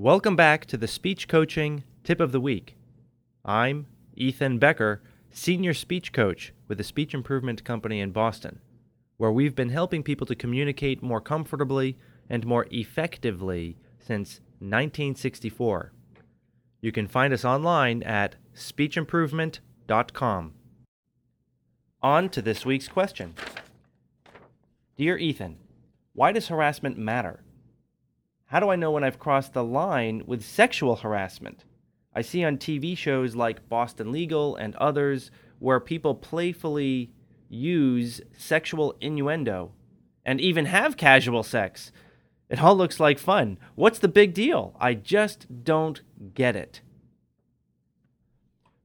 Welcome back to the Speech Coaching Tip of the Week. I'm Ethan Becker, Senior Speech Coach with a speech improvement company in Boston, where we've been helping people to communicate more comfortably and more effectively since 1964. You can find us online at speechimprovement.com. On to this week's question Dear Ethan, why does harassment matter? How do I know when I've crossed the line with sexual harassment? I see on TV shows like Boston Legal and others where people playfully use sexual innuendo and even have casual sex. It all looks like fun. What's the big deal? I just don't get it.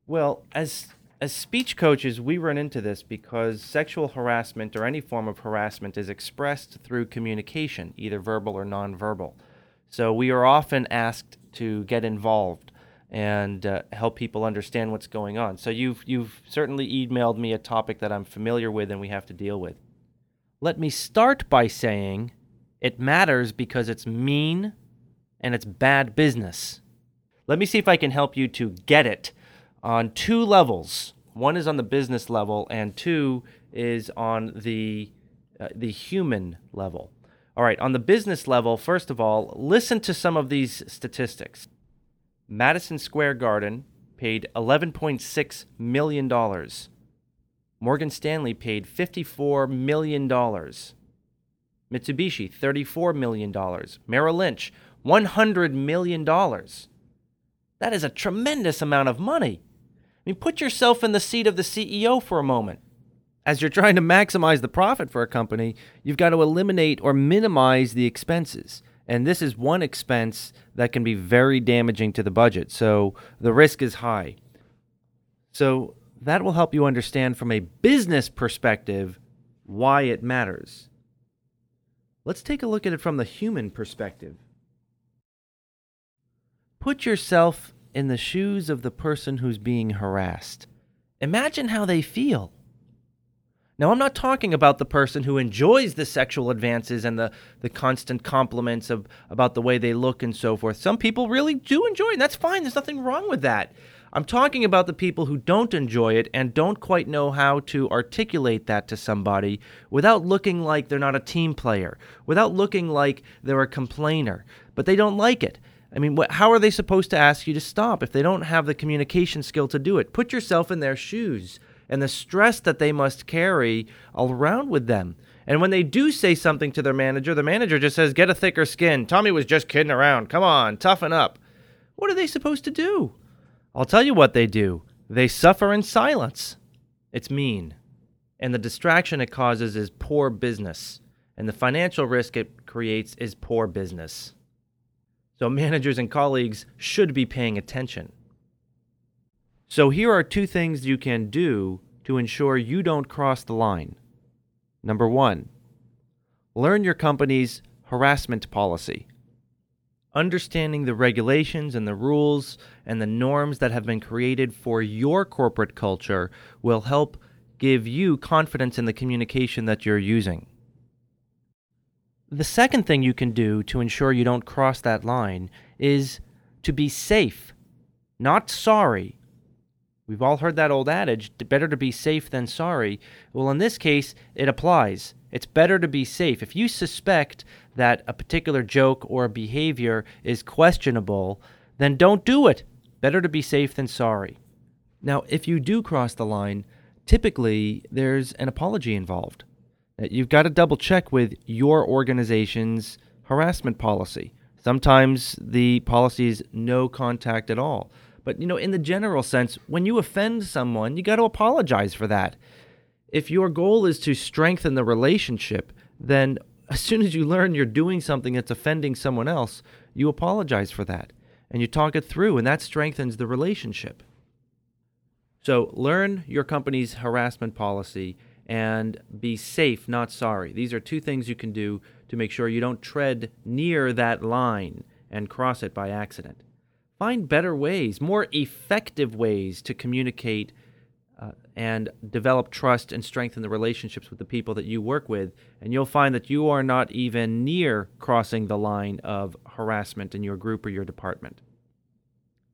Well, as as speech coaches, we run into this because sexual harassment or any form of harassment is expressed through communication, either verbal or nonverbal. So we are often asked to get involved and uh, help people understand what's going on. So you've you've certainly emailed me a topic that I'm familiar with and we have to deal with. Let me start by saying it matters because it's mean and it's bad business. Let me see if I can help you to get it on two levels. One is on the business level and two is on the uh, the human level. All right, on the business level, first of all, listen to some of these statistics. Madison Square Garden paid $11.6 million. Morgan Stanley paid $54 million. Mitsubishi, $34 million. Merrill Lynch, $100 million. That is a tremendous amount of money. I mean, put yourself in the seat of the CEO for a moment as you're trying to maximize the profit for a company, you've got to eliminate or minimize the expenses. And this is one expense that can be very damaging to the budget. So the risk is high. So that will help you understand from a business perspective why it matters. Let's take a look at it from the human perspective. Put yourself in the shoes of the person who's being harassed. Imagine how they feel. Now, I'm not talking about the person who enjoys the sexual advances and the, the constant compliments of about the way they look and so forth. Some people really do enjoy it, and that's fine. There's nothing wrong with that. I'm talking about the people who don't enjoy it and don't quite know how to articulate that to somebody without looking like they're not a team player, without looking like they're a complainer, but they don't like it. I mean, what, how are they supposed to ask you to stop if they don't have the communication skill to do it? Put yourself in their shoes and the stress that they must carry around with them. And when they do say something to their manager, the manager just says, Get a thicker skin. Tommy was just kidding around. Come on, toughen up. What are they supposed to do? I'll tell you what they do they suffer in silence. It's mean. And the distraction it causes is poor business. And the financial risk it creates is poor business. So managers and colleagues should be paying attention. So here are two things you can do to ensure you don't cross the line. Number one, learn your company's harassment policy. Understanding the regulations and the rules and the norms that have been created for your corporate culture will help give you confidence in the communication that you're using. The second thing you can do to ensure you don't cross that line is to be safe, not sorry, We've all heard that old adage better to be safe than sorry. Well, in this case, it applies. It's better to be safe. If you suspect that a particular joke or behavior is questionable, then don't do it. Better to be safe than sorry. Now, if you do cross the line, typically there's an apology involved. Uh, you've got to double check with your organization's harassment policy. Sometimes the policy is no contact at all. But, you know, in the general sense, when you offend someone, you got to apologize for that. If your goal is to strengthen the relationship, then as soon as you learn you're doing something that's offending someone else, you apologize for that and you talk it through, and that strengthens the relationship. So, learn your company's harassment policy and be safe, not sorry. These are two things you can do to make sure you don't tread near that line and cross it by accident find better ways, more effective ways to communicate uh, and develop trust and strengthen the relationships with the people that you work with. And you'll find that you are not even near crossing the line of harassment in your group or your department.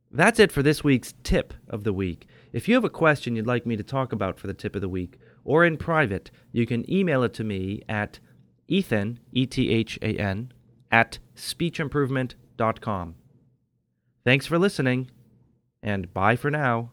That's it for this week's tip of the week. If you have a question you'd like me to talk about for the tip of the week, or in private, you can email it to me at ethan, E T H A N, at speechimprovement.com. Thanks for listening, and bye for now.